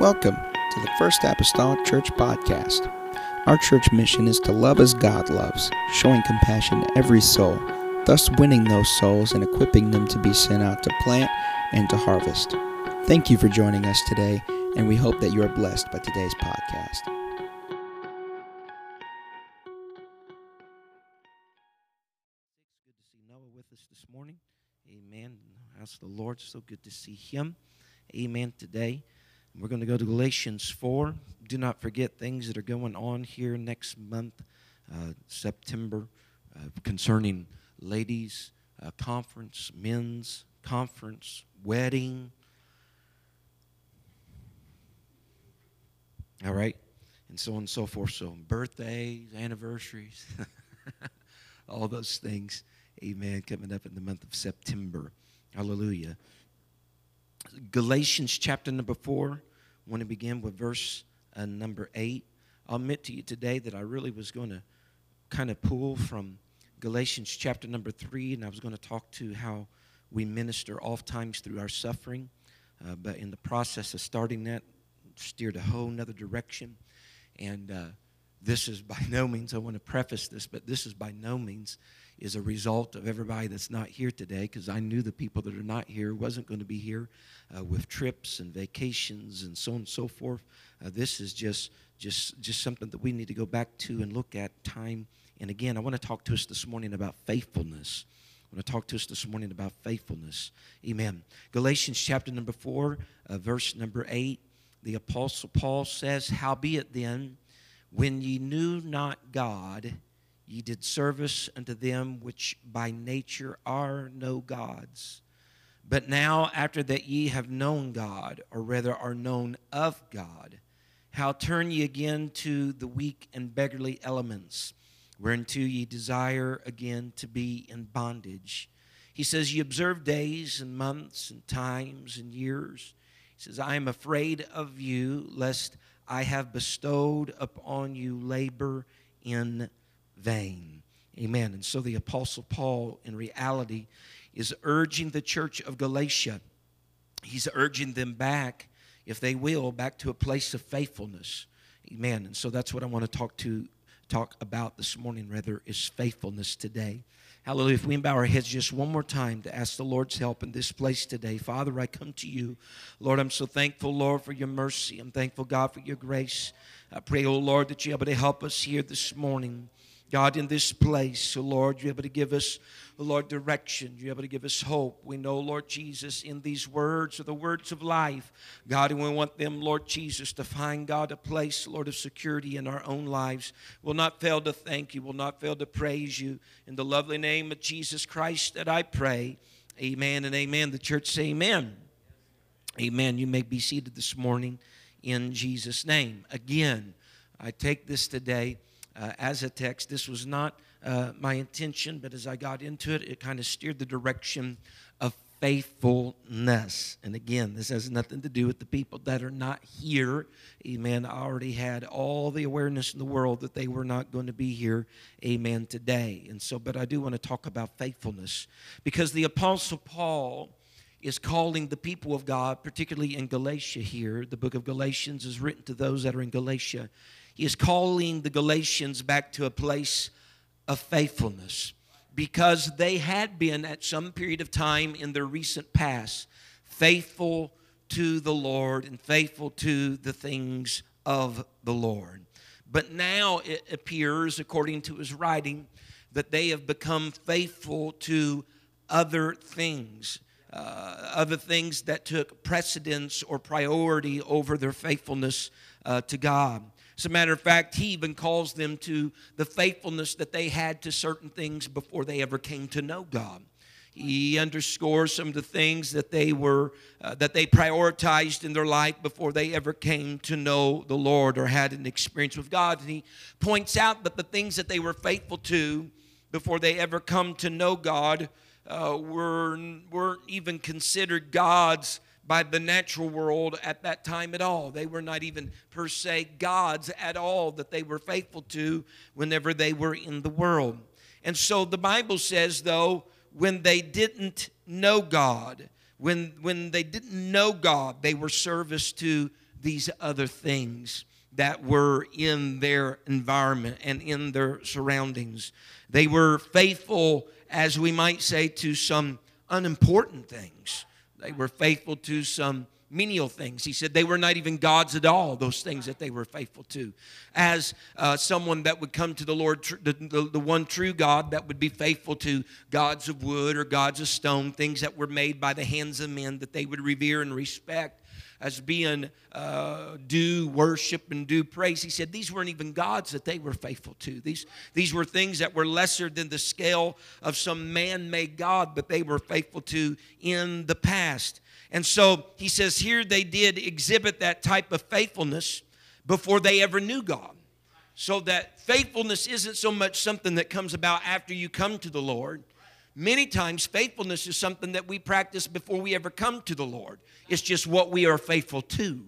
Welcome to the First Apostolic Church Podcast. Our church mission is to love as God loves, showing compassion to every soul, thus winning those souls and equipping them to be sent out to plant and to harvest. Thank you for joining us today, and we hope that you are blessed by today's podcast. Good to see Noah with us this morning. Amen. Ask the Lord. So good to see him. Amen. Today, we're going to go to Galatians 4. Do not forget things that are going on here next month, uh, September, uh, concerning ladies' uh, conference, men's conference, wedding. All right. And so on and so forth. So, birthdays, anniversaries, all those things. Amen. Coming up in the month of September. Hallelujah. Galatians chapter number four. I want to begin with verse uh, number eight. I'll admit to you today that I really was going to kind of pull from Galatians chapter number three, and I was going to talk to how we minister oft times through our suffering. Uh, but in the process of starting that, steered a whole nother direction. And uh, this is by no means, I want to preface this, but this is by no means is a result of everybody that's not here today because I knew the people that are not here wasn't going to be here uh, with trips and vacations and so on and so forth. Uh, this is just just just something that we need to go back to and look at time and again. I want to talk to us this morning about faithfulness. I want to talk to us this morning about faithfulness. Amen. Galatians chapter number four, uh, verse number eight. The apostle Paul says, "Howbeit then, when ye knew not God." Ye did service unto them which by nature are no gods. But now, after that ye have known God, or rather are known of God, how turn ye again to the weak and beggarly elements, whereunto ye desire again to be in bondage? He says, Ye observe days and months and times and years. He says, I am afraid of you, lest I have bestowed upon you labor in vain. Amen. And so the Apostle Paul, in reality, is urging the church of Galatia, he's urging them back, if they will, back to a place of faithfulness. Amen. And so that's what I want to talk to talk about this morning, rather, is faithfulness today. Hallelujah. If we bow our heads just one more time to ask the Lord's help in this place today. Father, I come to you. Lord, I'm so thankful, Lord, for your mercy. I'm thankful, God, for your grace. I pray, oh Lord, that you're able to help us here this morning. God, in this place, Lord, you're able to give us, the Lord, direction. You're able to give us hope. We know, Lord Jesus, in these words are the words of life. God, and we want them, Lord Jesus, to find, God, a place, Lord, of security in our own lives. We'll not fail to thank you. We'll not fail to praise you. In the lovely name of Jesus Christ that I pray. Amen and amen. The church say amen. Amen. You may be seated this morning in Jesus' name. Again, I take this today uh, as a text. This was not uh, my intention, but as I got into it, it kind of steered the direction of faithfulness. And again, this has nothing to do with the people that are not here. Amen. I already had all the awareness in the world that they were not going to be here. Amen. Today. And so, but I do want to talk about faithfulness because the Apostle Paul is calling the people of God, particularly in Galatia here. The book of Galatians is written to those that are in Galatia. He is calling the Galatians back to a place of faithfulness because they had been at some period of time in their recent past faithful to the Lord and faithful to the things of the Lord. But now it appears, according to his writing, that they have become faithful to other things. Uh, other things that took precedence or priority over their faithfulness uh, to God. As a matter of fact, he even calls them to the faithfulness that they had to certain things before they ever came to know God. He underscores some of the things that they were uh, that they prioritized in their life before they ever came to know the Lord or had an experience with God. And he points out that the things that they were faithful to before they ever come to know God uh, were weren't even considered God's by the natural world at that time at all. They were not even per se gods at all that they were faithful to whenever they were in the world. And so the Bible says, though, when they didn't know God, when, when they didn't know God, they were service to these other things that were in their environment and in their surroundings. They were faithful, as we might say, to some unimportant things. They were faithful to some menial things. He said they were not even gods at all, those things that they were faithful to. As uh, someone that would come to the Lord, the, the, the, one true God that would be faithful to gods of wood or gods of stone, things that were made by the hands of men that they would revere and respect as being uh, due worship and due praise. He said these weren't even gods that they were faithful to. These, these were things that were lesser than the scale of some man made God, but they were faithful to in the past. And so he says here they did exhibit that type of faithfulness before they ever knew God. So that faithfulness isn't so much something that comes about after you come to the Lord. Many times, faithfulness is something that we practice before we ever come to the Lord. It's just what we are faithful to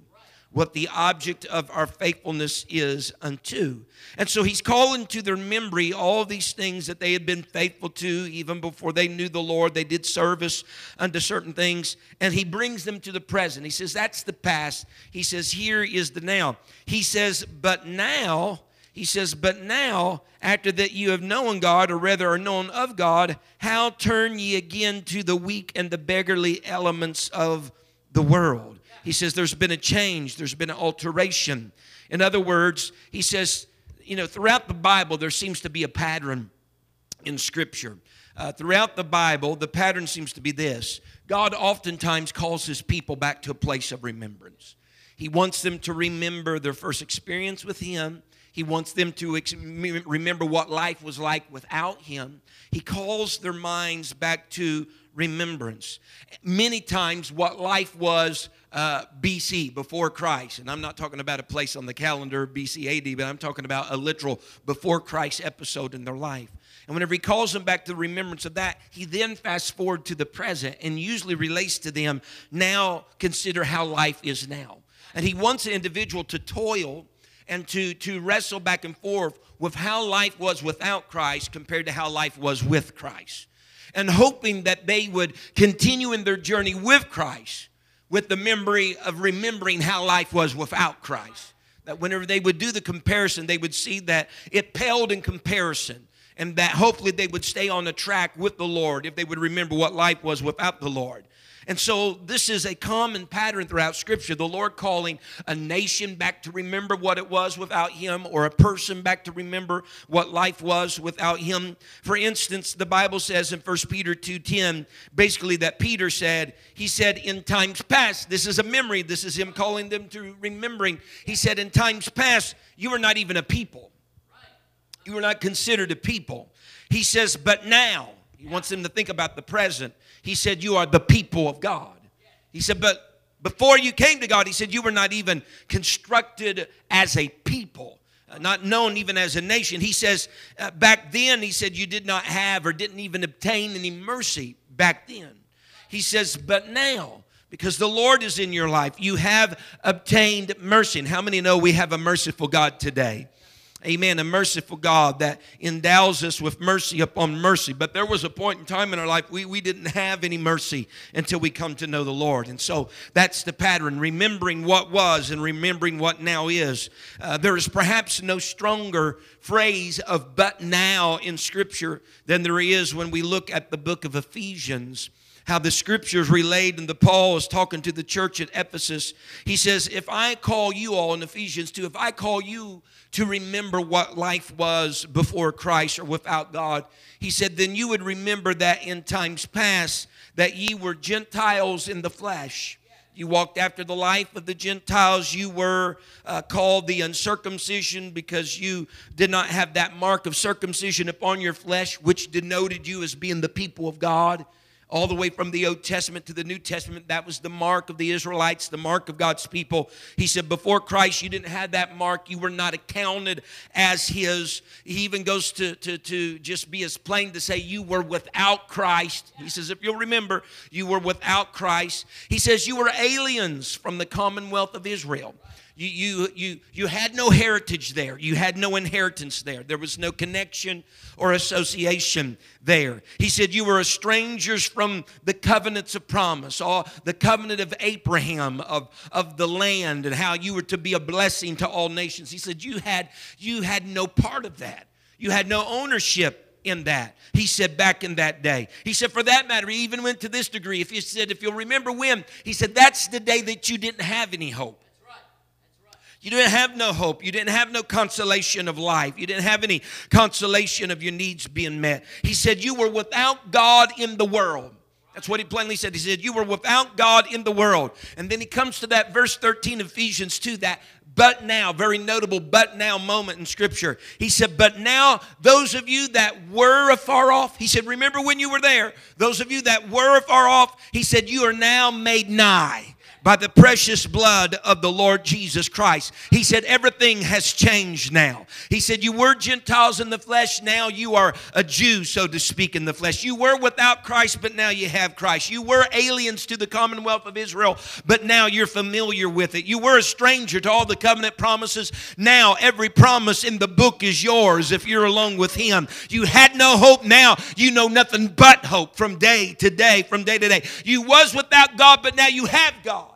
what the object of our faithfulness is unto. And so he's calling to their memory all these things that they had been faithful to even before they knew the Lord. They did service unto certain things, and he brings them to the present. He says, That's the past. He says, Here is the now. He says, But now, he says, But now, after that you have known God, or rather are known of God, how turn ye again to the weak and the beggarly elements of the world? He says there's been a change, there's been an alteration. In other words, he says, you know, throughout the Bible, there seems to be a pattern in Scripture. Uh, throughout the Bible, the pattern seems to be this God oftentimes calls his people back to a place of remembrance. He wants them to remember their first experience with him. He wants them to remember what life was like without him. He calls their minds back to remembrance. Many times, what life was uh, BC, before Christ. And I'm not talking about a place on the calendar, BC AD, but I'm talking about a literal before Christ episode in their life. And whenever he calls them back to the remembrance of that, he then fast forward to the present and usually relates to them, now consider how life is now. And he wants an individual to toil and to, to wrestle back and forth with how life was without Christ compared to how life was with Christ. And hoping that they would continue in their journey with Christ with the memory of remembering how life was without Christ. That whenever they would do the comparison, they would see that it paled in comparison and that hopefully they would stay on the track with the Lord if they would remember what life was without the Lord. And so this is a common pattern throughout Scripture. The Lord calling a nation back to remember what it was without Him, or a person back to remember what life was without Him. For instance, the Bible says in 1 Peter 2:10, basically that Peter said, he said, in times past, this is a memory, this is him calling them to remembering. He said, in times past, you were not even a people. You were not considered a people. He says, but now, he wants them to think about the present. He said, You are the people of God. He said, But before you came to God, he said, You were not even constructed as a people, uh, not known even as a nation. He says, uh, Back then, he said, You did not have or didn't even obtain any mercy back then. He says, But now, because the Lord is in your life, you have obtained mercy. And how many know we have a merciful God today? Amen, a merciful God that endows us with mercy upon mercy. But there was a point in time in our life we, we didn't have any mercy until we come to know the Lord. And so that's the pattern, remembering what was and remembering what now is. Uh, there is perhaps no stronger phrase of but now in Scripture than there is when we look at the book of Ephesians how the scriptures relayed and the paul is talking to the church at ephesus he says if i call you all in ephesians 2 if i call you to remember what life was before Christ or without God. He said, Then you would remember that in times past that ye were Gentiles in the flesh. You walked after the life of the Gentiles. You were uh, called the uncircumcision because you did not have that mark of circumcision upon your flesh, which denoted you as being the people of God all the way from the Old Testament to the New Testament. That was the mark of the Israelites, the mark of God's people. He said, Before Christ, you didn't have that mark. You were not accounted as His. He even goes to, to, to just be as plain to say, You were without Christ. He says, If you'll remember, you were without Christ. He says, You were aliens from the commonwealth of Israel. You, you, you, you had no heritage there. You had no inheritance there. There was no connection or association there. He said, You were strangers from the covenants of promise, or the covenant of Abraham of, of the land and how you were to be a blessing to all nations. He said, You had you had no part of that. You had no ownership in that. He said back in that day. He said, for that matter, he even went to this degree. If he said, if you'll remember when, he said, that's the day that you didn't have any hope. You didn't have no hope. You didn't have no consolation of life. You didn't have any consolation of your needs being met. He said, You were without God in the world. That's what he plainly said. He said, You were without God in the world. And then he comes to that verse 13 of Ephesians 2, that but now, very notable but now moment in Scripture. He said, But now, those of you that were afar off, he said, Remember when you were there? Those of you that were afar off, he said, You are now made nigh by the precious blood of the Lord Jesus Christ. He said, Everything has changed now. He said, You were Gentiles in the flesh, now you are a Jew, so to speak, in the flesh. You were without Christ, but now you have Christ. You were aliens to the commonwealth of Israel, but now you're familiar with it. You were a stranger to all the covenant promises. Now every promise in the book is yours if you're alone with Him. You had no hope, now you know nothing but hope from day to day, from day to day. You was without God, but now you have God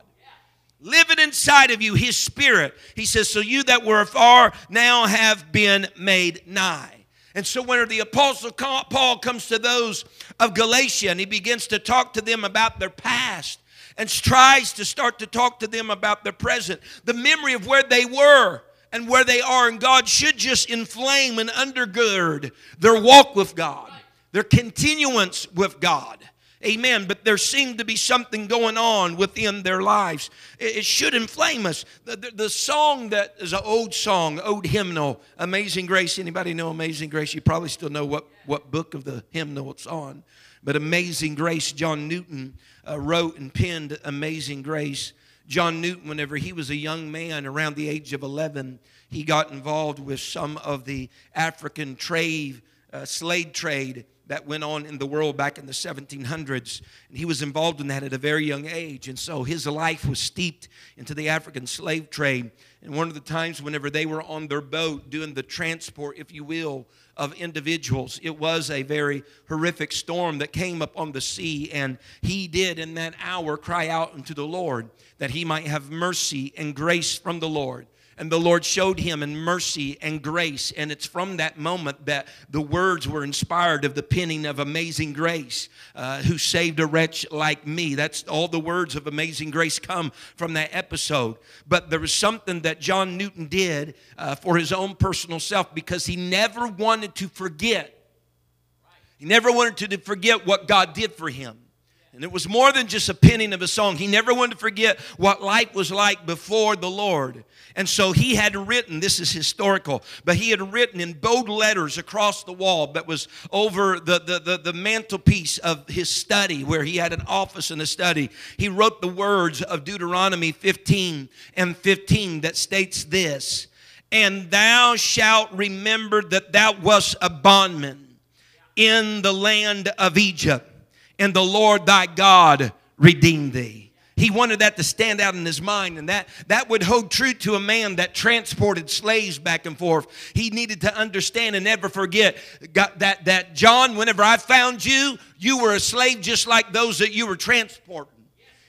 living inside of you, his spirit. He says, So you that were far now have been made nigh. And so when the apostle Paul comes to those of Galatia and he begins to talk to them about their past and tries to start to talk to them about their present, the memory of where they were and where they are and God should just inflame and undergird their walk with God, their continuance with God. Amen. But there seemed to be something going on within their lives. It, should inflame us. The, the, the, song that is an old song, old hymnal, Amazing Grace. Anybody know Amazing Grace? You probably still know what, what book of the hymnal it's on. But Amazing Grace, John Newton uh, wrote and penned Amazing Grace. John Newton, whenever he was a young man around the age of 11, he got involved with some of the African trade, uh, slave trade that went on in the world back in the 1700s. And he was involved in that at a very young age. And so his life was steeped into the African slave trade. And one of the times, whenever they were on their boat doing the transport, if you will, of individuals, it was a very horrific storm that came up on the sea. And he did in that hour cry out unto the Lord that he might have mercy and grace from the Lord. And the Lord showed him in mercy and grace. And it's from that moment that the words were inspired of the penning of Amazing Grace, uh, who saved a wretch like me. That's all the words of Amazing Grace come from that episode. But there was something that John Newton did uh, for his own personal self because he never wanted to forget. He never wanted to forget what God did for him. And it was more than just a penning of a song. He never wanted to forget what life was like before the Lord. And so he had written, this is historical, but he had written in bold letters across the wall that was over the, the, the, the mantelpiece of his study, where he had an office and a study. He wrote the words of Deuteronomy 15 and 15 that states this And thou shalt remember that thou wast a bondman in the land of Egypt and the Lord thy God redeemed thee. He wanted that to stand out in his mind, and that, that would hold true to a man that transported slaves back and forth. He needed to understand and never forget that, that John, whenever I found you, you were a slave just like those that you were transporting.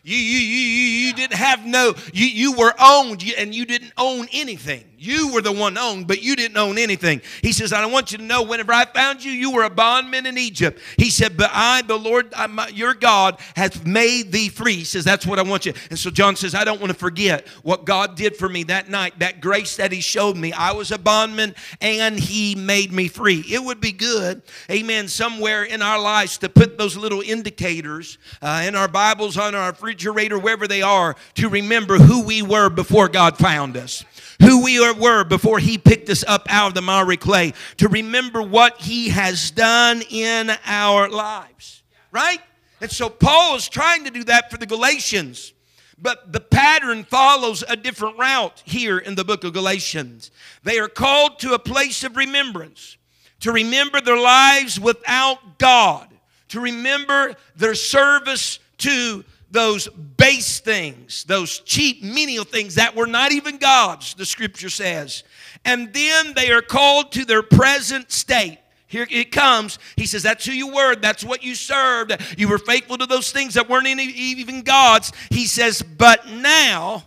You, you, you, you, didn't have no, you, you were owned and you didn't own anything. You were the one owned, but you didn't own anything. He says, I want you to know whenever I found you, you were a bondman in Egypt. He said, But I, the Lord, I, your God, has made thee free. He says, That's what I want you. And so John says, I don't want to forget what God did for me that night, that grace that He showed me. I was a bondman and He made me free. It would be good, amen, somewhere in our lives to put those little indicators uh, in our Bibles, on our refrigerator, wherever they are, to remember who we were before God found us who we were before He picked us up out of the miry clay, to remember what He has done in our lives. Right? And so Paul is trying to do that for the Galatians. But the pattern follows a different route here in the book of Galatians. They are called to a place of remembrance, to remember their lives without God, to remember their service to those base things, those cheap, menial things that were not even God's, the scripture says. And then they are called to their present state. Here it comes. He says, That's who you were. That's what you served. You were faithful to those things that weren't even God's. He says, But now,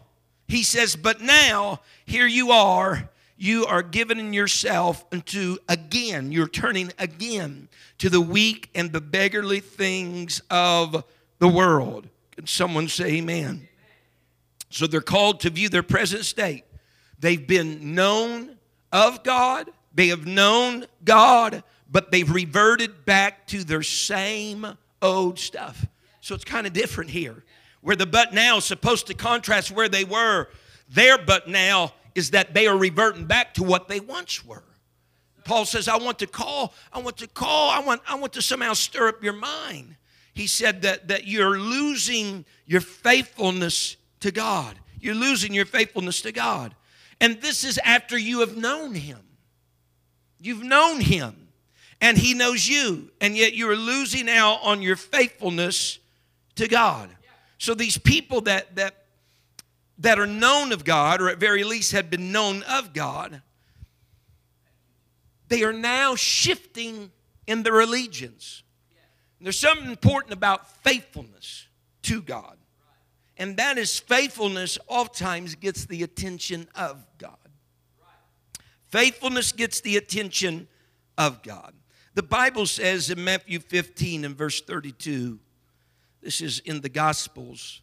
he says, But now, here you are. You are giving yourself unto again, you're turning again to the weak and the beggarly things of the world. Can someone say amen? So they're called to view their present state. They've been known of God, they have known God, but they've reverted back to their same old stuff. So it's kind of different here. Where the but now is supposed to contrast where they were, their but now is that they are reverting back to what they once were. Paul says, I want to call, I want to call, I want, I want to somehow stir up your mind. He said that, that you're losing your faithfulness to God. You're losing your faithfulness to God. And this is after you have known Him. You've known Him, and He knows you, and yet you are losing out on your faithfulness to God. So these people that, that, that are known of God, or at very least have been known of God, they are now shifting in their allegiance. There's something important about faithfulness to God. And that is faithfulness oftentimes gets the attention of God. Faithfulness gets the attention of God. The Bible says in Matthew 15 and verse 32, this is in the Gospels,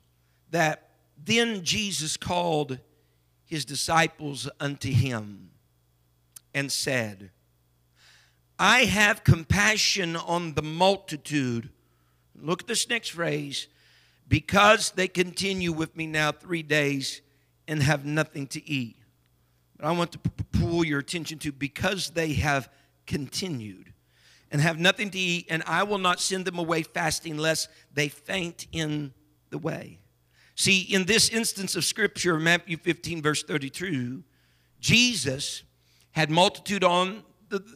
that then Jesus called his disciples unto him and said, I have compassion on the multitude. Look at this next phrase because they continue with me now three days and have nothing to eat. But I want to pull your attention to because they have continued and have nothing to eat, and I will not send them away fasting lest they faint in the way. See, in this instance of scripture, Matthew 15, verse 32, Jesus had multitude on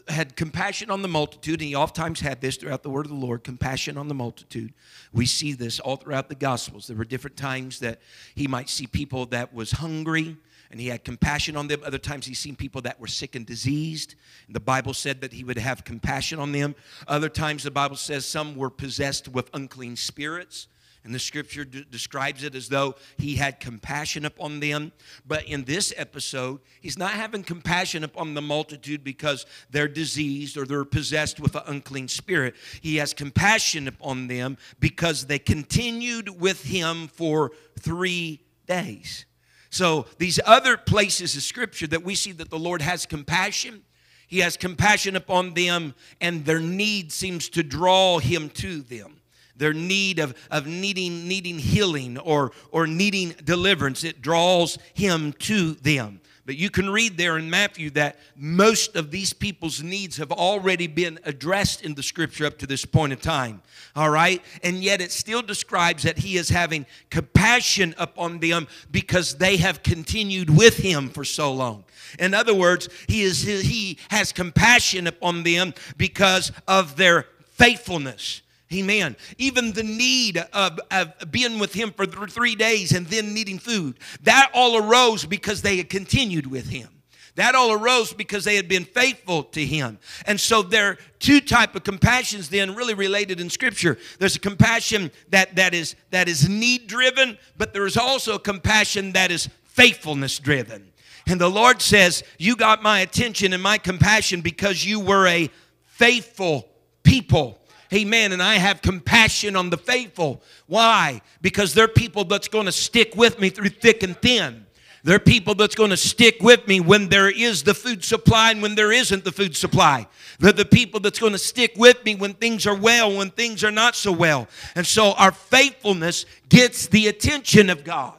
had compassion on the multitude, and he oftentimes had this throughout the word of the Lord compassion on the multitude. We see this all throughout the Gospels. There were different times that he might see people that was hungry and he had compassion on them. Other times he's seen people that were sick and diseased. And the Bible said that he would have compassion on them. Other times the Bible says some were possessed with unclean spirits. And the scripture d- describes it as though he had compassion upon them. But in this episode, he's not having compassion upon the multitude because they're diseased or they're possessed with an unclean spirit. He has compassion upon them because they continued with him for three days. So, these other places of scripture that we see that the Lord has compassion, he has compassion upon them, and their need seems to draw him to them their need of, of needing, needing healing or, or needing deliverance. It draws him to them. But you can read there in Matthew that most of these people's needs have already been addressed in the scripture up to this point in time. All right? And yet it still describes that he is having compassion upon them because they have continued with him for so long. In other words, he, is, he has compassion upon them because of their faithfulness. Amen. Even the need of, of, being with him for three days and then needing food, that all arose because they had continued with him. That all arose because they had been faithful to him. And so there are two type of compassions then really related in scripture. There's a compassion that, that is that is need driven, but there is also a compassion that is faithfulness driven. And the Lord says, You got my attention and my compassion because you were a faithful people. Amen. And I have compassion on the faithful. Why? Because they're people that's going to stick with me through thick and thin. They're people that's going to stick with me when there is the food supply and when there isn't the food supply. They're the people that's going to stick with me when things are well, when things are not so well. And so our faithfulness gets the attention of God.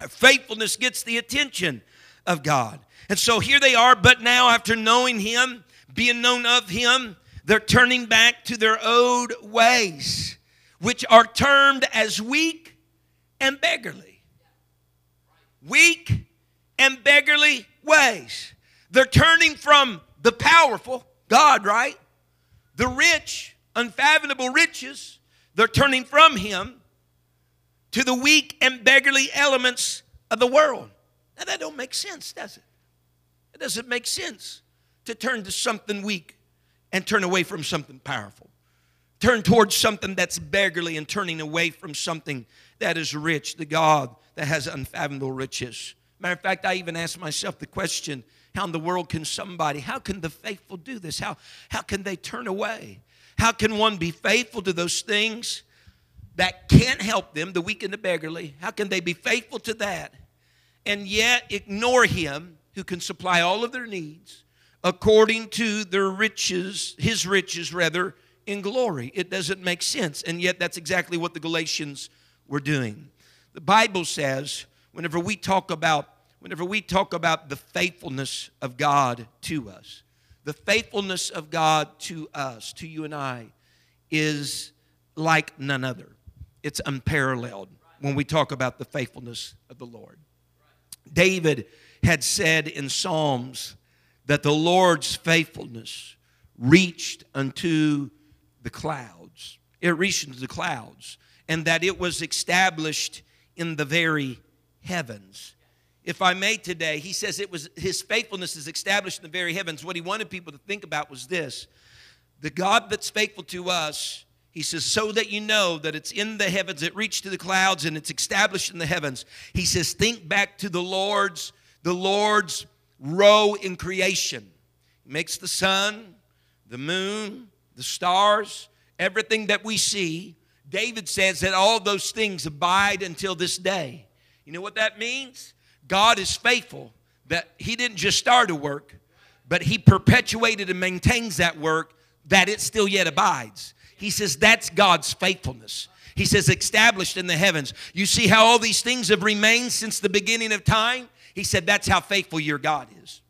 Our faithfulness gets the attention of God. And so here they are, but now after knowing Him, being known of Him, they're turning back to their old ways, which are termed as weak and beggarly. Weak and beggarly ways. They're turning from the powerful, God, right? The rich, unfathomable riches. They're turning from Him to the weak and beggarly elements of the world. Now, that don't make sense, does it? It doesn't make sense to turn to something weak and turn away from something powerful. Turn towards something that's beggarly and turning away from something that is rich, the God that has unfathomable riches. Matter of fact, I even asked myself the question how in the world can somebody, how can the faithful do this? How, how can they turn away? How can one be faithful to those things that can't help them, the weak and the beggarly? How can they be faithful to that and yet ignore Him who can supply all of their needs according to their riches, His riches rather, in glory? It doesn't make sense. And yet, that's exactly what the Galatians were doing. The Bible says, whenever we talk about whenever we talk about the faithfulness of God to us, the faithfulness of God to us, to you and I, is like none other. It's unparalleled when we talk about the faithfulness of the Lord. David had said in Psalms that the Lord's faithfulness reached unto the clouds. It reached into the clouds, and that it was established in the very heavens if I may today, he says it was his faithfulness is established in the very heavens. What he wanted people to think about was this the God that's faithful to us, he says, so that you know that it's in the heavens, it reached to the clouds and it's established in the heavens. He says, think back to the Lord's, the Lord's row in creation. He makes the sun, the moon, the stars, everything that we see. David says that all those things abide until this day. You know what that means? God is faithful that He didn't just start a work, but He perpetuated and maintains that work that it still yet abides. He says that's God's faithfulness. He says, established in the heavens. You see how all these things have remained since the beginning of time? He said, that's how faithful your God is.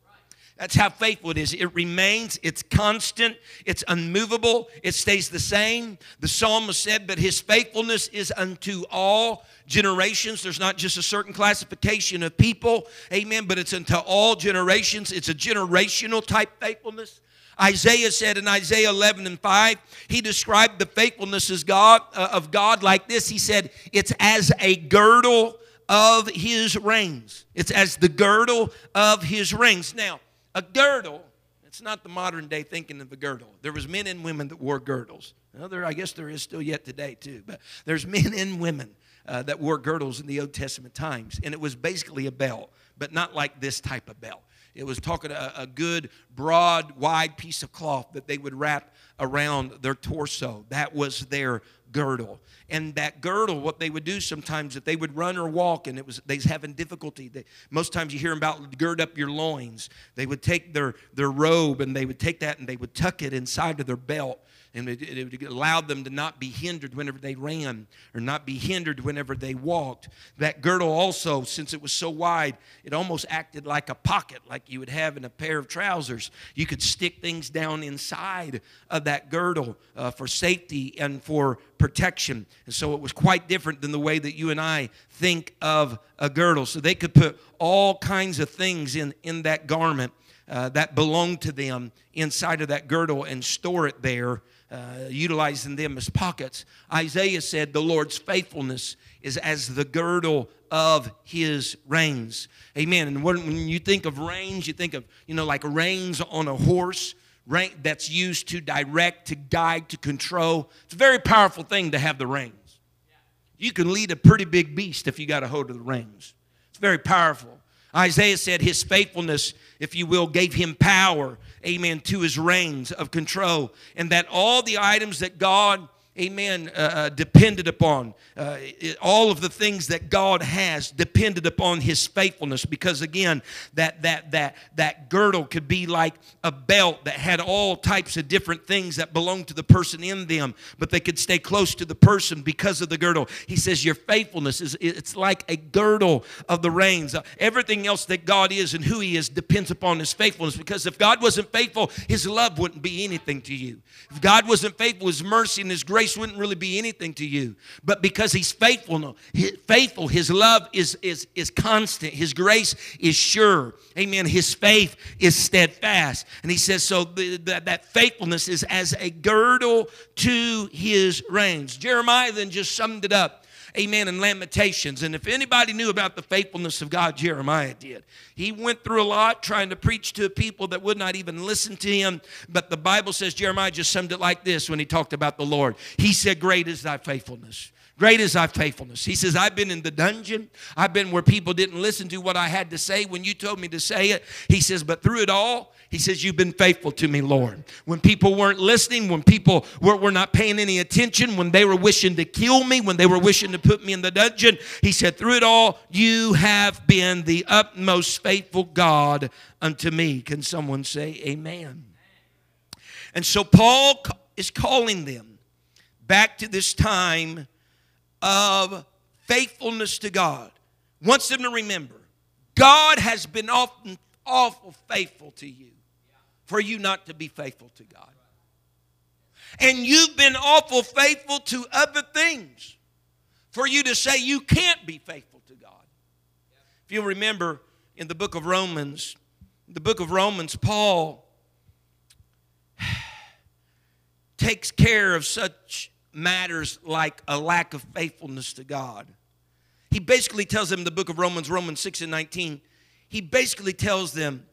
That's how faithful it is. It remains, it's constant, it's unmovable, it stays the same. The psalmist said, But his faithfulness is unto all generations. There's not just a certain classification of people, amen, but it's unto all generations. It's a generational type faithfulness. Isaiah said in Isaiah 11 and 5, he described the faithfulness as God, uh, of God like this. He said, It's as a girdle of his reins. It's as the girdle of his reins. Now, a girdle, it's not the modern day thinking of a girdle. There was men and women that wore girdles. Well, there, I guess there is still yet today too, but there's men and women uh, that wore girdles in the Old Testament times, and it was basically a belt, but not like this type of belt. It was talking a, a good, broad, wide piece of cloth that they would wrap around their torso. That was their girdle. And that girdle, what they would do sometimes, if they would run or walk and it was they was having difficulty, they, most times you hear about gird up your loins. They would take their, their robe and they would take that and they would tuck it inside of their belt and it, it allowed them to not be hindered whenever they ran or not be hindered whenever they walked. That girdle also, since it was so wide, it almost acted like a pocket, like you would have in a pair of trousers. You could stick things down inside of that girdle uh, for safety and for protection. And so it was quite different than the way that you and I think of a girdle. So they could put all kinds of things in, in that garment. Uh, that belonged to them inside of that girdle and store it there uh, utilizing them as pockets. Isaiah said, The Lord's faithfulness is as the girdle of his reins. Amen. And when, when you think of reins, you think of, you know, like reins on a horse rein, that's used to direct, to guide, to control. It's a very powerful thing to have the reins. You can lead a pretty big beast if you got a hold of the reins. It's very powerful. Isaiah said his faithfulness, if you will, gave him power, amen, to his reins of control. And that all the items that God amen, uh, uh, depended upon. Uh, it, all of the things that God has depended upon His faithfulness. Because again, that that that that girdle could be like a belt that had all types of different things that belonged to the person in them, but they could stay close to the person because of the girdle. He says, "Your faithfulness is it's like a girdle of the reins. Uh, everything else that God is and who He is depends upon His faithfulness. Because if God wasn't faithful, His love wouldn't be anything to you. If God wasn't faithful, His mercy and His grace grace wouldn't really be anything to you. But because he's faithful, faithful, his love is, is, is constant. His grace is sure. Amen. His faith is steadfast. And he says, so the, the, that faithfulness is as a girdle to his reins. Jeremiah then just summed it up amen, in Lamentations. And if anybody knew about the faithfulness of God, Jeremiah did. He went through a lot trying to preach to people that would not even listen to him. But the Bible says Jeremiah just summed it like this when he talked about the Lord. He said, Great is thy faithfulness. Great is thy faithfulness. He says, I've been in the dungeon. I've been where people didn't listen to what I had to say when you told me to say it. He says, but through it all, he says, You've been faithful to me, Lord. When people weren't listening, when people were, were not paying any attention, when they were wishing to kill me, when they were wishing to put me in the dungeon, he said, Through it all, you have been the utmost faithful God unto me. Can someone say amen? And so Paul is calling them back to this time of faithfulness to God. Wants them to remember God has been often awful faithful to you for you not to be faithful to God. And you've been awful faithful to other things for you to say you can't be faithful to God. If you remember in the book of Romans, the book of Romans, Paul takes care of such matters like a lack of faithfulness to God. He basically tells them the book of Romans, Romans 6 and 19, he basically tells them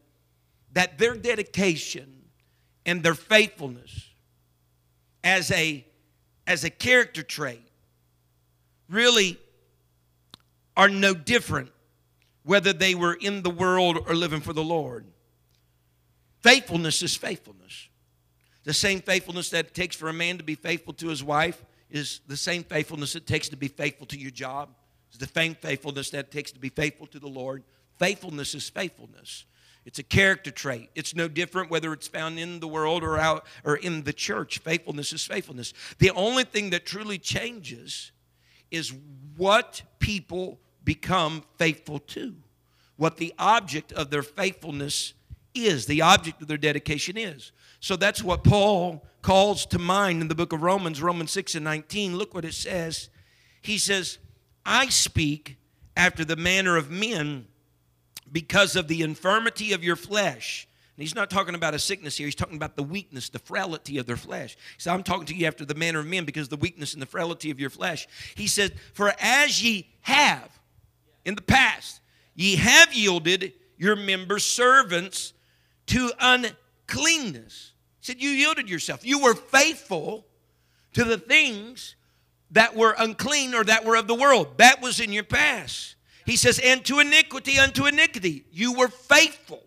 that their dedication and their faithfulness as a, as a character trait really are no different whether they were in the world or living for the Lord. Faithfulness is faithfulness. The same faithfulness that it takes for a man to be faithful to his wife is the same faithfulness it takes to be faithful to your job. It's the same faithfulness that it takes to be faithful to the Lord. Faithfulness is faithfulness. It's a character trait. It's no different whether it's found in the world or out or in the church. Faithfulness is faithfulness. The only thing that truly changes is what people become faithful to. What the object of their faithfulness is, the object of their dedication is. So that's what Paul calls to mind in the book of Romans, Romans 6 and 19. Look what it says. He says, I speak after the manner of men because of the infirmity of your flesh. And he's not talking about a sickness here. He's talking about the weakness, the frailty of their flesh. So I'm talking to you after the manner of men because the weakness and the frailty of your flesh. He said, For as ye have in the past, ye have yielded your members servants to uncleanness. He said, You yielded yourself. You were faithful to the things that were unclean or that were of the world. That was in your past. He says, and to iniquity unto iniquity. You were faithful.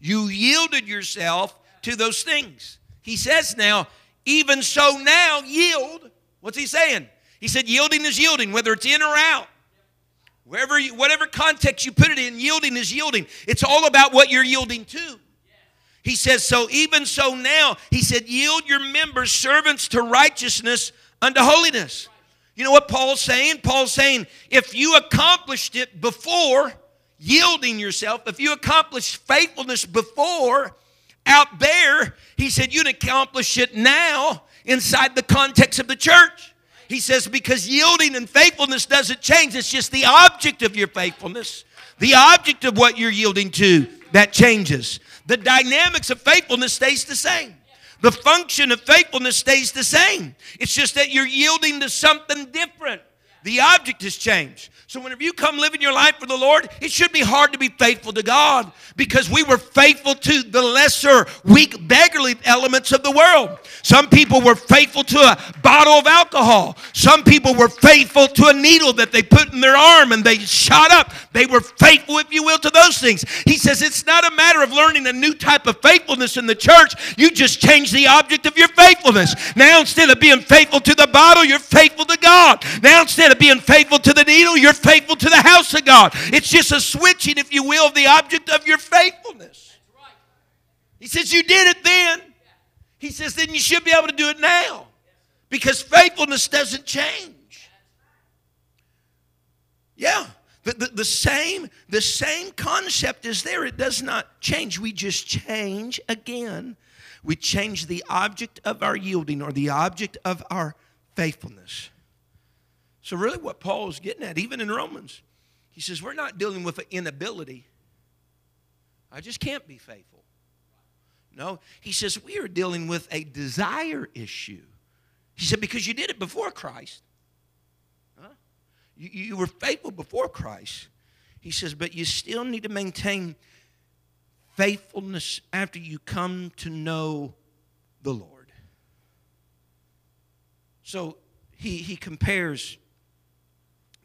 You yielded yourself to those things. He says now, even so now yield. What's he saying? He said, yielding is yielding, whether it's in or out. Wherever you, whatever context you put it in, yielding is yielding. It's all about what you're yielding to. He says, So even so now, he said, Yield your members servants to righteousness unto holiness. You know what Paul's saying? Paul's saying, if you accomplished it before yielding yourself, if you accomplished faithfulness before out there, he said, you'd accomplish it now inside the context of the church. He says, because yielding and faithfulness doesn't change, it's just the object of your faithfulness, the object of what you're yielding to that changes. The dynamics of faithfulness stays the same. The function of faithfulness stays the same. It's just that you're yielding to something different. The object has changed. So, whenever you come living your life for the Lord, it should be hard to be faithful to God because we were faithful to the lesser, weak, beggarly elements of the world. Some people were faithful to a bottle of alcohol. Some people were faithful to a needle that they put in their arm and they shot up. They were faithful, if you will, to those things. He says it's not a matter of learning a new type of faithfulness in the church. You just change the object of your faithfulness. Now, instead of being faithful to the bottle, you're faithful to God. Now, instead of being faithful to the needle, you're faithful to the house of God. It's just a switching, if you will, of the object of your faithfulness. He says, You did it then. He says, Then you should be able to do it now because faithfulness doesn't change. Yeah. The, the, the, same the same concept is there it does not change we just change again we change the object of our yielding or the object of our faithfulness so, really, what Paul is getting at, even in Romans, he says, we're not dealing with an inability. I just can't be faithful. No, he says, we are dealing with a desire issue. He said, because you did it before Christ. Huh? You, you were faithful before Christ. He says, but you still need to maintain faithfulness after you come to know the Lord. So he, he compares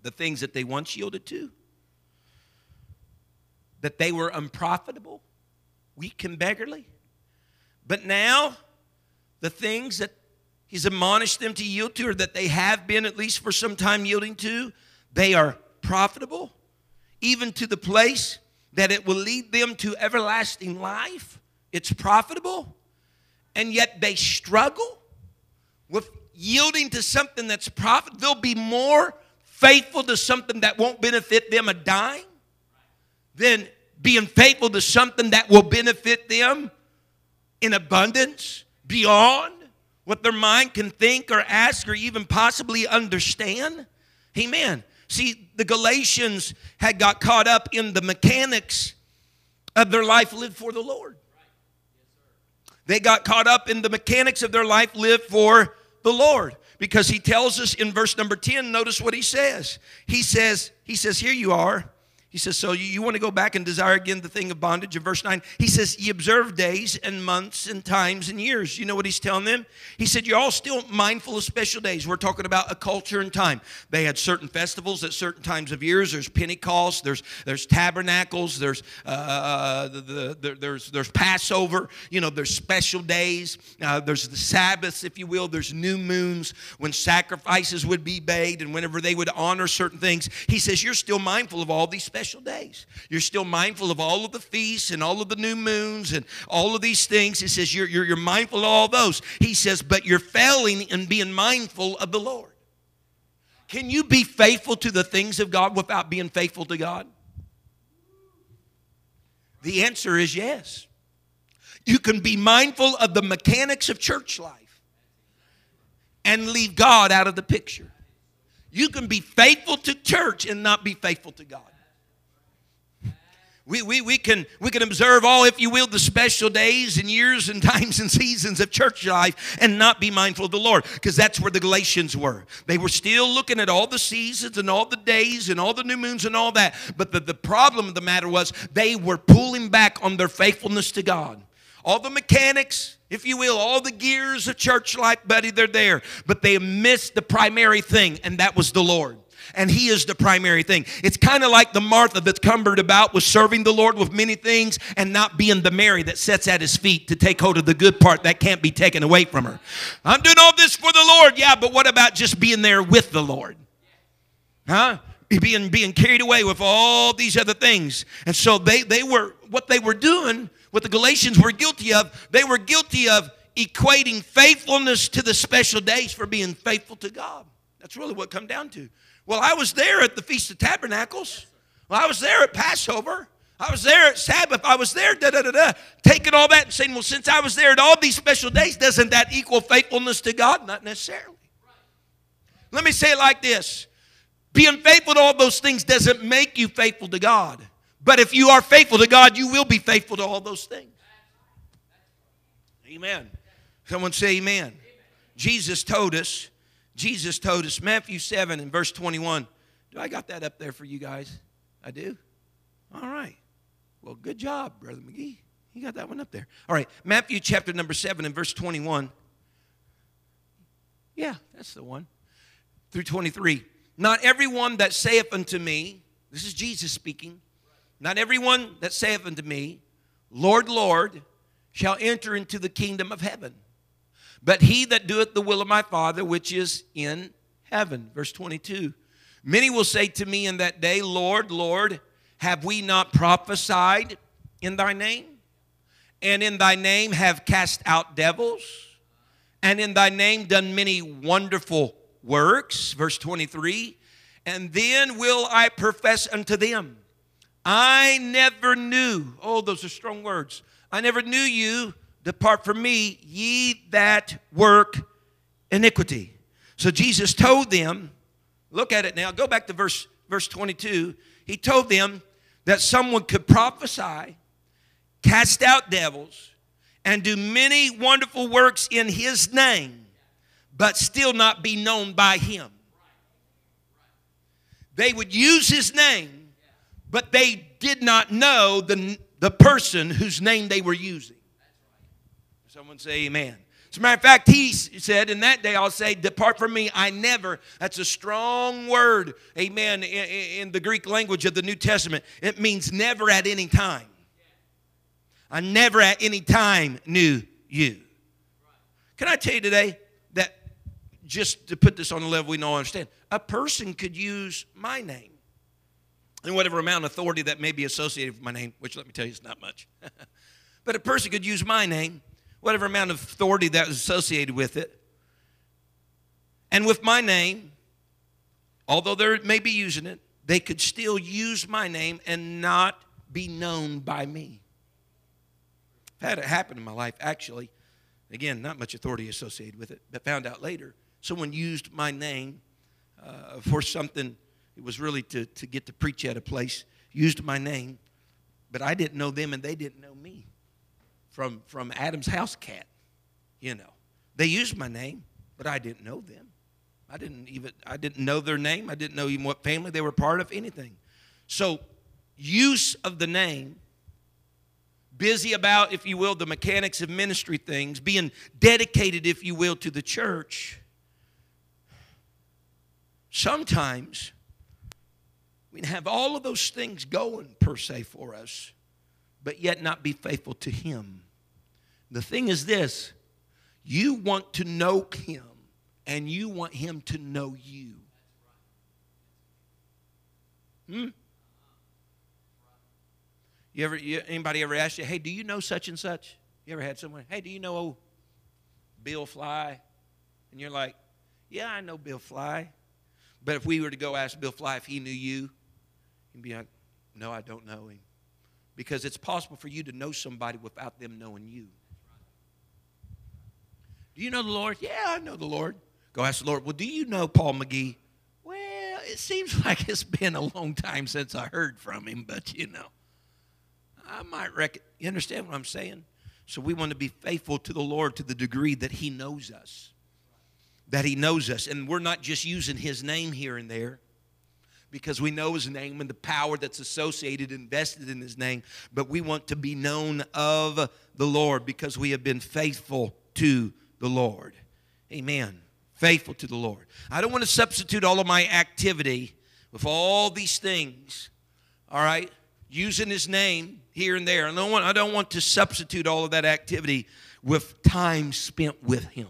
the things that they once yielded to, that they were unprofitable, weak and beggarly. But now, the things that he's admonished them to yield to, or that they have been at least for some time yielding to, they are profitable, even to the place that it will lead them to everlasting life. It's profitable, and yet they struggle with yielding to something that's profit. There'll be more faithful to something that won't benefit them a dime than being faithful to something that will benefit them in abundance beyond what their mind can think or ask or even possibly understand. Amen. See, the Galatians had got caught up in the mechanics of their life lived for the Lord. They got caught up in the mechanics of their life lived for the Lord because he tells us in verse number 10 notice what he says. He says he says here you are he says, So you, you want to go back and desire again the thing of bondage in verse 9? He says, Ye observe days and months and times and years. You know what he's telling them? He said, You're all still mindful of special days. We're talking about a culture and time. They had certain festivals at certain times of years. There's Pentecost, there's, there's tabernacles, there's, uh, uh the, the, the, there's, there's Passover, you know, there's special days, uh, there's the Sabbaths, if you will, there's new moons when sacrifices would be made and whenever they would honor certain things. He says, You're still mindful of all these special days. You're still mindful of all of the feasts and all of the new moons and all of these things. He says you're, you're, you're mindful of all those. He says, but you're failing in being mindful of the Lord. Can you be faithful to the things of God without being faithful to God? The answer is yes. You can be mindful of the mechanics of church life and leave God out of the picture. You can be faithful to church and not be faithful to God. We, we, we, can, we can observe all, if you will, the special days and years and times and seasons of church life and not be mindful of the Lord because that's where the Galatians were. They were still looking at all the seasons and all the days and all the new moons and all that. But the, the problem of the matter was they were pulling back on their faithfulness to God. All the mechanics, if you will, all the gears of church life, buddy, they're there. But they missed the primary thing, and that was the Lord and He is the primary thing. It's kind of like the Martha that's cumbered about with serving the Lord with many things and not being the Mary that sits at His feet to take hold of the good part that can't be taken away from her. I'm doing all this for the Lord, yeah, but what about just being there with the Lord? Huh? Being, being carried away with all these other things. And so they, they were, what they were doing, what the Galatians were guilty of, they were guilty of equating faithfulness to the special days for being faithful to God. That's really what come down to. Well, I was there at the Feast of Tabernacles. Well, I was there at Passover. I was there at Sabbath. I was there, da da da da. Taking all that and saying, well, since I was there at all these special days, doesn't that equal faithfulness to God? Not necessarily. Let me say it like this being faithful to all those things doesn't make you faithful to God. But if you are faithful to God, you will be faithful to all those things. Amen. Someone say amen. Jesus told us Jesus told us, Matthew 7 and verse 21. Do I got that up there for you guys? I do? All right. Well, good job, Brother McGee. You got that one up there. All right. Matthew chapter number 7 and verse 21. Yeah, that's the one. Through 23. Not everyone that saith unto me, this is Jesus speaking, not everyone that saith unto me, Lord, Lord, shall enter into the kingdom of heaven but he that doeth the will of my Father which is in heaven. Verse 22. Many will say to me in that day, Lord, Lord, have we not prophesied in thy name? And in thy name have cast out devils? And in thy name done many wonderful works? Verse 23. And then will I profess unto them, I never knew. Oh, those are strong words. I never knew you. Depart from me, ye that work iniquity. So Jesus told them, look at it now, go back to verse, verse 22. He told them that someone could prophesy, cast out devils, and do many wonderful works in his name, but still not be known by him. They would use his name, but they did not know the, the person whose name they were using. Someone say amen. As a matter of fact, he said, In that day I'll say, Depart from me, I never. That's a strong word, amen, in, in the Greek language of the New Testament. It means never at any time. I never at any time knew you. Can I tell you today that just to put this on the level we know understand, a person could use my name and whatever amount of authority that may be associated with my name, which let me tell you is not much. but a person could use my name whatever amount of authority that was associated with it. And with my name, although they may be using it, they could still use my name and not be known by me. I've had it happen in my life, actually. Again, not much authority associated with it, but found out later someone used my name uh, for something. It was really to, to get to preach at a place, used my name, but I didn't know them and they didn't know me from, from Adam's house cat, you know. They used my name, but I didn't know them. I didn't even I didn't know their name. I didn't know even what family they were part of, anything. So use of the name, busy about, if you will, the mechanics of ministry things, being dedicated, if you will, to the church. Sometimes we have all of those things going per se for us, but yet not be faithful to Him. The thing is this you want to know him and you want him to know you. Hmm? You ever you, anybody ever asked you, "Hey, do you know such and such?" You ever had someone, "Hey, do you know old Bill Fly?" And you're like, "Yeah, I know Bill Fly." But if we were to go ask Bill Fly if he knew you, he'd be like, "No, I don't know him." Because it's possible for you to know somebody without them knowing you. Do you know the Lord? Yeah, I know the Lord. Go ask the Lord, well, do you know Paul McGee? Well, it seems like it's been a long time since I heard from him, but you know, I might reckon. You understand what I'm saying? So we want to be faithful to the Lord to the degree that He knows us. That He knows us. And we're not just using His name here and there because we know His name and the power that's associated, invested in His name, but we want to be known of the Lord because we have been faithful to the Lord. Amen. Faithful to the Lord. I don't want to substitute all of my activity with all these things, all right, using his name here and there. I don't want, I don't want to substitute all of that activity with time spent with him,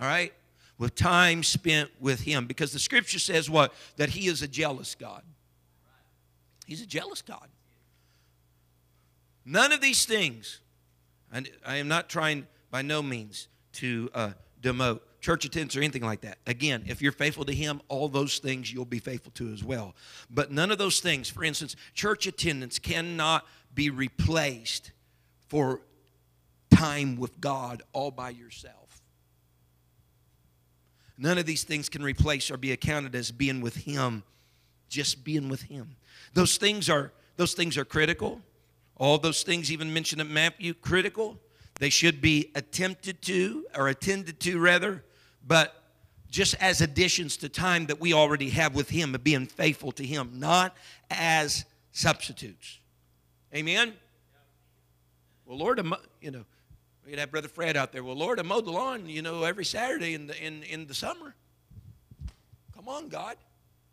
all right? With time spent with him. Because the scripture says what? That he is a jealous God. He's a jealous God. None of these things, and I am not trying by no means to uh, demote church attendance or anything like that. Again, if you're faithful to Him, all those things you'll be faithful to as well. But none of those things, for instance, church attendance cannot be replaced for time with God all by yourself. None of these things can replace or be accounted as being with Him, just being with Him. Those things are those things are critical. All those things, even mentioned in Matthew, critical. They should be attempted to, or attended to rather, but just as additions to time that we already have with Him, of being faithful to Him, not as substitutes. Amen? Well, Lord, you know, we could have Brother Fred out there. Well, Lord, I mowed the lawn, you know, every Saturday in the, in, in the summer. Come on, God.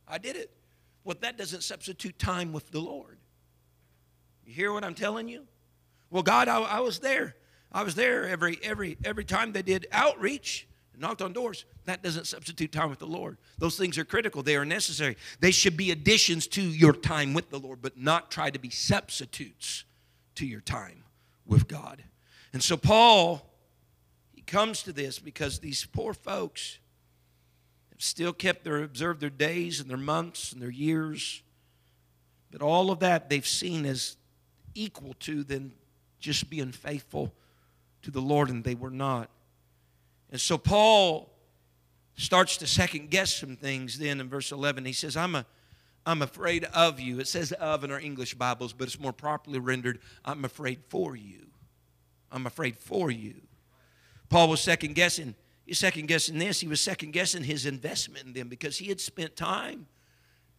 I did it. Well, that doesn't substitute time with the Lord. You hear what I'm telling you? Well, God, I, I was there. I was there every every every time they did outreach, knocked on doors. That doesn't substitute time with the Lord. Those things are critical. They are necessary. They should be additions to your time with the Lord, but not try to be substitutes to your time with God. And so Paul he comes to this because these poor folks have still kept their observed their days and their months and their years. But all of that they've seen as equal to than just being faithful to the Lord, and they were not. And so Paul starts to second guess some things then in verse 11. He says, I'm, a, I'm afraid of you. It says of in our English Bibles, but it's more properly rendered, I'm afraid for you. I'm afraid for you. Paul was second guessing. He's second guessing this. He was second guessing his investment in them because he had spent time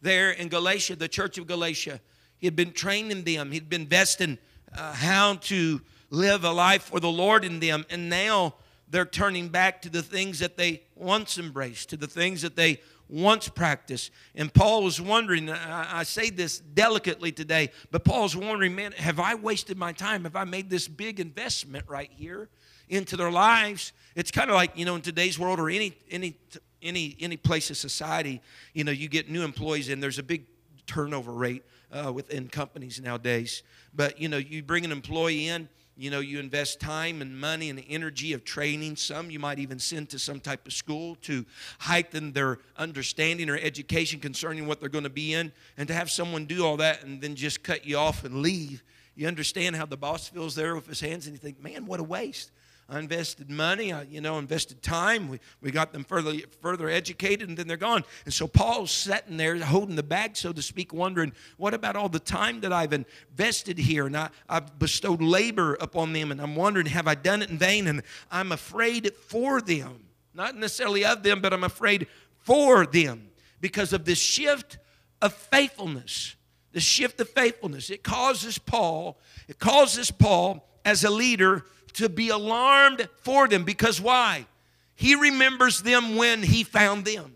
there in Galatia, the church of Galatia. He had been training them, he'd been investing uh, how to live a life for the Lord in them. And now they're turning back to the things that they once embraced, to the things that they once practiced. And Paul was wondering, I, say this delicately today, but Paul's wondering, man, have I wasted my time? Have I made this big investment right here into their lives? It's kind of like, you know, in today's world or any any any any place of society, you know, you get new employees and there's a big turnover rate uh, within companies nowadays. But you know, you bring an employee in, you know, you invest time and money and energy of training. Some you might even send to some type of school to heighten their understanding or education concerning what they're going to be in. And to have someone do all that and then just cut you off and leave, you understand how the boss feels there with his hands and you think, man, what a waste. I invested money, I, you know, invested time. We, we got them further, further educated, and then they're gone. And so Paul's sitting there holding the bag, so to speak, wondering, what about all the time that I've invested here? And I, I've bestowed labor upon them, and I'm wondering, have I done it in vain? And I'm afraid for them. Not necessarily of them, but I'm afraid for them because of this shift of faithfulness. The shift of faithfulness. It causes Paul, it causes Paul as a leader to be alarmed for them because why? He remembers them when he found them.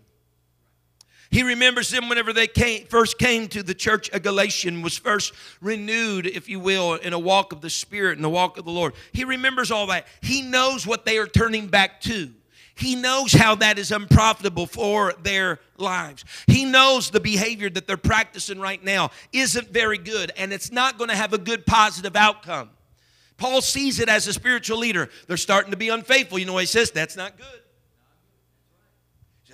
He remembers them whenever they came, first came to the church of Galatian, was first renewed, if you will, in a walk of the Spirit and the walk of the Lord. He remembers all that. He knows what they are turning back to. He knows how that is unprofitable for their lives. He knows the behavior that they're practicing right now isn't very good and it's not going to have a good positive outcome. Paul sees it as a spiritual leader. They're starting to be unfaithful. You know what he says? That's not good.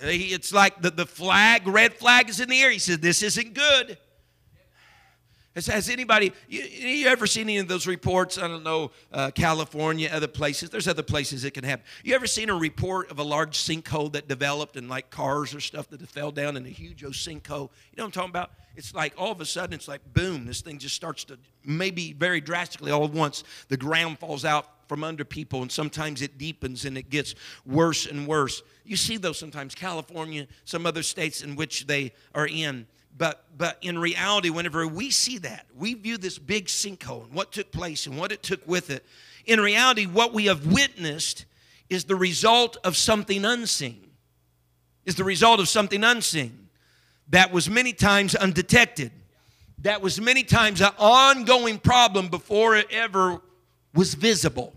It's like the, the flag, red flag is in the air. He says, This isn't good. Has, has anybody, you, you, ever seen any of those reports? I don't know, uh, California, other places. There's other places it can happen. You ever seen a report of a large sinkhole that developed and like cars or stuff that fell down in a huge sinkhole? You know what I'm talking about? It's like all of a sudden, it's like boom, this thing just starts to maybe very drastically all at once. The ground falls out from under people, and sometimes it deepens and it gets worse and worse. You see those sometimes, California, some other states in which they are in. But, but in reality, whenever we see that, we view this big sinkhole and what took place and what it took with it. In reality, what we have witnessed is the result of something unseen. Is the result of something unseen that was many times undetected. That was many times an ongoing problem before it ever was visible.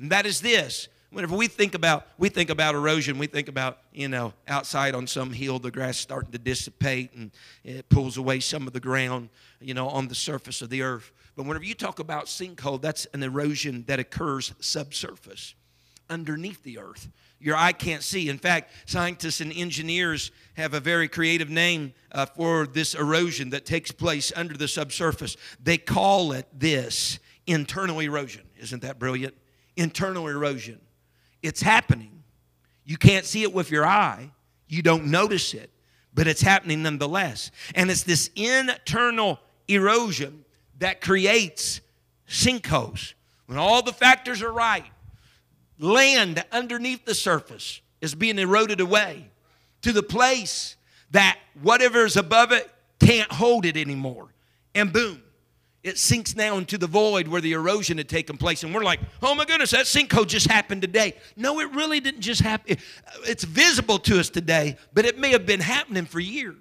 And that is this whenever we think about we think about erosion we think about you know outside on some hill the grass starting to dissipate and it pulls away some of the ground you know on the surface of the earth. But whenever you talk about sinkhole that's an erosion that occurs subsurface underneath the earth. Your eye can't see. In fact scientists and engineers have a very creative name uh, for this erosion that takes place under the subsurface. They call it this internal erosion. Isn't that brilliant? Internal erosion it's happening. You can't see it with your eye, you don't notice it, but it's happening nonetheless. And it's this internal erosion that creates sinkholes. When all the factors are right, land underneath the surface is being eroded away to the place that whatever is above it can't hold it anymore. And boom, it sinks now into the void where the erosion had taken place. And we're like, oh my goodness, that sinkhole just happened today. No, it really didn't just happen. It's visible to us today, but it may have been happening for years.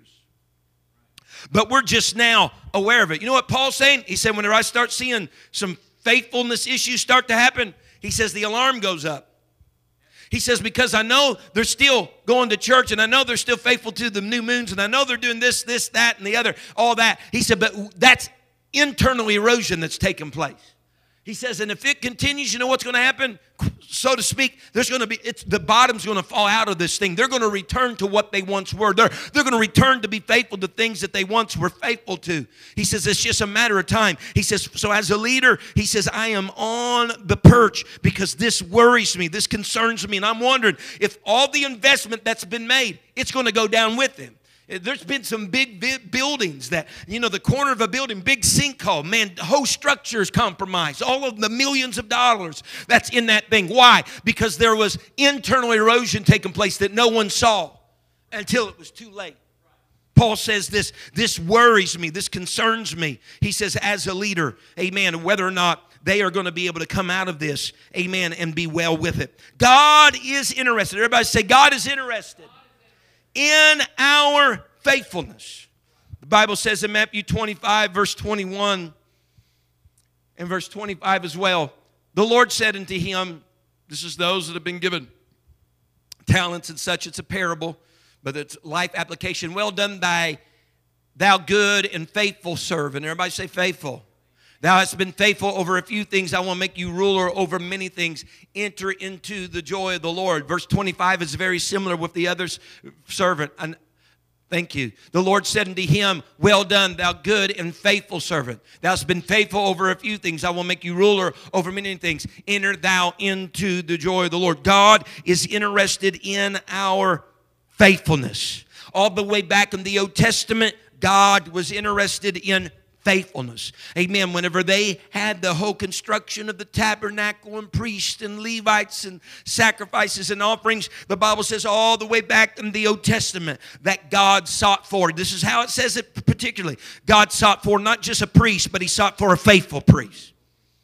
But we're just now aware of it. You know what Paul's saying? He said, whenever I start seeing some faithfulness issues start to happen, he says the alarm goes up. He says, because I know they're still going to church and I know they're still faithful to the new moons and I know they're doing this, this, that, and the other, all that. He said, but that's internal erosion that's taken place. He says, and if it continues, you know what's going to happen? So to speak, there's going to be, it's, the bottom's going to fall out of this thing. They're going to return to what they once were. They're, they're going to return to be faithful to things that they once were faithful to. He says, it's just a matter of time. He says, so as a leader, he says, I am on the perch because this worries me, this concerns me. And I'm wondering if all the investment that's been made, it's going to go down with him. Eh, there's been some big buildings that, you know, the corner of a building, big sinkhole, man, whole structures compromised. All of the millions of dollars that's in that thing. Why? Because there was internal erosion taking place that no one saw until it was too late. Paul says this, this worries me, this concerns me. He says, as a leader, amen, whether or not they are going to be able to come out of this, amen, and be well with it. God is interested. Everybody say, God is interested in our faithfulness. The Bible says in Matthew 25, verse 21 and verse 25 as well, the Lord said unto him, This is those that have been given talents and such. It's a parable, but it's life application. Well done, thy thou good and faithful servant. Everybody say faithful. Thou hast been faithful over a few things. I will make you ruler over many things. Enter into the joy of the Lord. Verse 25 is very similar with the other servant. And Thank you. The Lord said unto him, Well done, thou good and faithful servant. Thou hast been faithful over a few things. I will make you ruler over many things. Enter thou into the joy of the Lord. God is interested in our faithfulness. All the way back in the Old Testament, God was interested in faithfulness. Amen. Whenever they had the whole construction of the tabernacle and priests and Levites and sacrifices and offerings, the Bible says all the way back in the Old Testament that God sought for. This is how it says it particularly. God sought for not just a priest, but he sought for a faithful priest.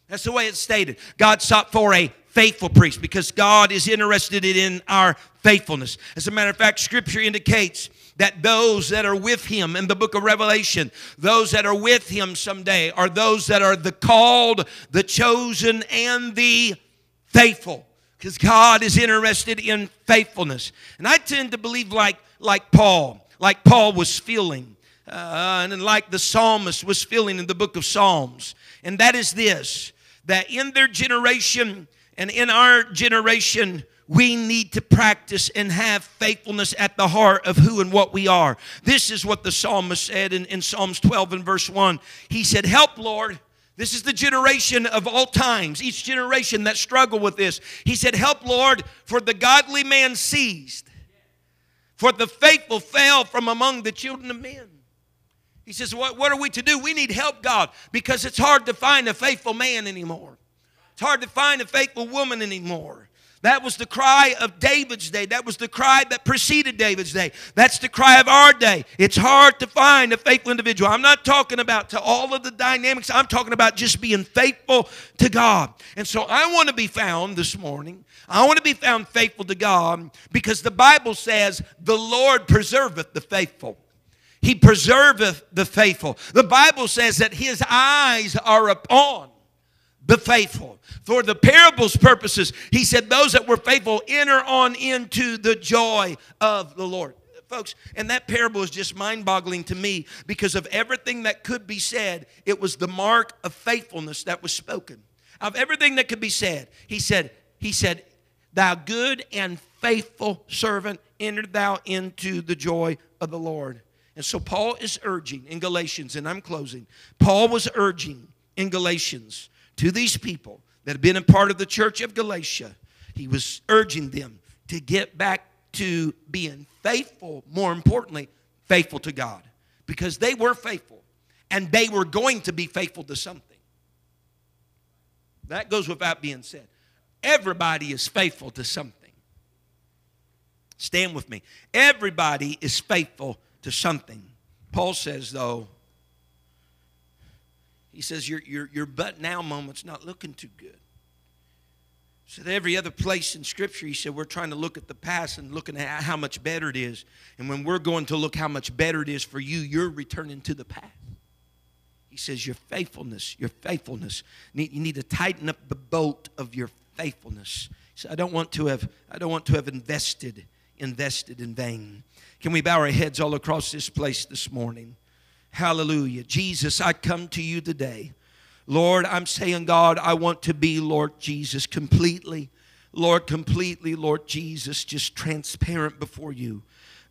That's the way it's stated. God sought for a faithful priest because God is interested in our faithfulness. As a matter of fact, scripture indicates that those that are with him in the book of Revelation, those that are with him someday, are those that are the called, the chosen, and the faithful. Because God is interested in faithfulness. And I tend to believe like, like Paul, like Paul was feeling, uh, and like the psalmist was feeling in the book of Psalms. And that is this that in their generation and in our generation, we need to practice and have faithfulness at the heart of who and what we are. This is what the psalmist said in, in Psalms 12 and verse 1. He said, Help, Lord. This is the generation of all times, each generation that struggle with this. He said, Help, Lord, for the godly man ceased, for the faithful fell from among the children of men. He says, what, what are we to do? We need help, God, because it's hard to find a faithful man anymore. It's hard to find a faithful woman anymore. That was the cry of David's day. That was the cry that preceded David's day. That's the cry of our day. It's hard to find a faithful individual. I'm not talking about to all of the dynamics. I'm talking about just being faithful to God. And so I want to be found this morning. I want to be found faithful to God because the Bible says the Lord preserveth the faithful. He preserveth the faithful. The Bible says that his eyes are upon the faithful. For the parable's purposes, he said, Those that were faithful enter on into the joy of the Lord. Folks, and that parable is just mind boggling to me because of everything that could be said, it was the mark of faithfulness that was spoken. Of everything that could be said, he said, He said, Thou good and faithful servant, enter thou into the joy of the Lord. And so Paul is urging in Galatians, and I'm closing. Paul was urging in Galatians to these people that had been a part of the church of Galatia, he was urging them to get back to being faithful, more importantly, faithful to God. Because they were faithful and they were going to be faithful to something. That goes without being said. Everybody is faithful to something. Stand with me. Everybody is faithful to something. Paul says, though, he says, Your, your, your but now moment's not looking too good. So every other place in Scripture, he said, we're trying to look at the past and looking at how much better it is. And when we're going to look how much better it is for you, you're returning to the past. He says, your faithfulness, your faithfulness. You need to tighten up the boat of your faithfulness. He said, I don't want to have, I don't want to have invested, invested in vain. Can we bow our heads all across this place this morning? Hallelujah. Jesus, I come to you today. Lord, I'm saying, God, I want to be, Lord Jesus, completely, Lord, completely, Lord Jesus, just transparent before you.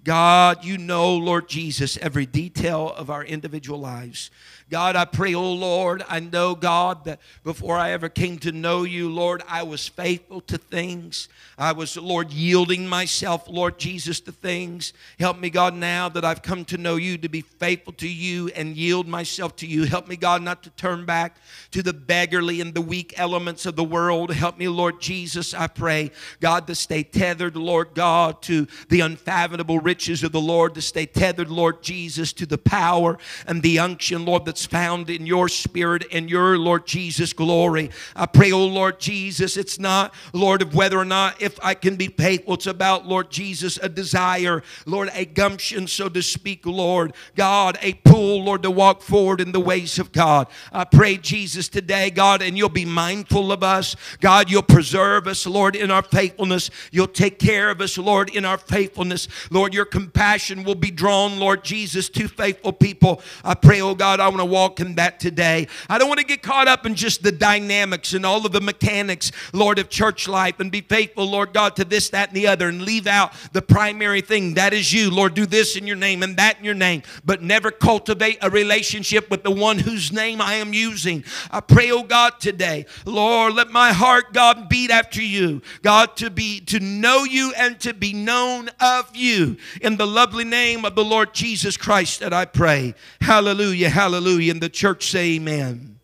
God, you know, Lord Jesus, every detail of our individual lives. God, I pray, oh Lord, I know, God, that before I ever came to know you, Lord, I was faithful to things. I was, Lord, yielding myself, Lord Jesus, to things. Help me, God, now that I've come to know you, to be faithful to you and yield myself to you. Help me, God, not to turn back to the beggarly and the weak elements of the world. Help me, Lord Jesus, I pray, God, to stay tethered, Lord God, to the unfathomable riches of the Lord, to stay tethered, Lord Jesus, to the power and the unction, Lord, that's found in your spirit and your, Lord Jesus, glory. I pray, oh Lord Jesus, it's not, Lord, of whether or not if I can be faithful. It's about, Lord Jesus, a desire, Lord, a gumption, so to speak, Lord. God, a pull, Lord, to walk forward in the ways of God. I pray, Jesus, today, God, and you'll be mindful of us. God, you'll preserve us, Lord, in our faithfulness. You'll take care of us, Lord, in our faithfulness. Lord, your compassion will be drawn, Lord Jesus, to faithful people. I pray, oh God, I want to walk in that today. I don't want to get caught up in just the dynamics and all of the mechanics, Lord, of church life and be faithful, Lord God, to this, that, and the other and leave out the primary thing. That is you. Lord, do this in your name and that in your name, but never cultivate a relationship with the one whose name I am using. I pray, oh God, today, Lord, let my heart, God, beat after you. God, to be to know you and to be known of you. In the lovely name of the Lord Jesus Christ that I pray. Hallelujah, hallelujah, hallelujah. And the church say amen.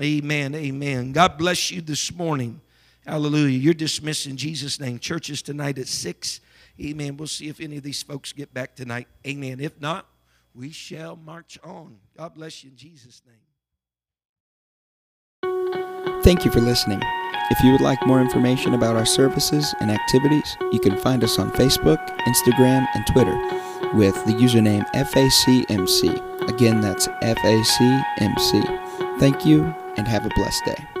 Amen, amen. God bless you this morning. Hallelujah. You're dismissed in Jesus' name. Churches tonight at 6. Amen. We'll see if any of these folks get back tonight. Amen. If not, we shall march on. God bless you in Jesus' name. Thank you for listening. If you would like more information about our services and activities, you can find us on Facebook, Instagram, and Twitter with the username FACMC. Again, that's FACMC. Thank you and have a blessed day.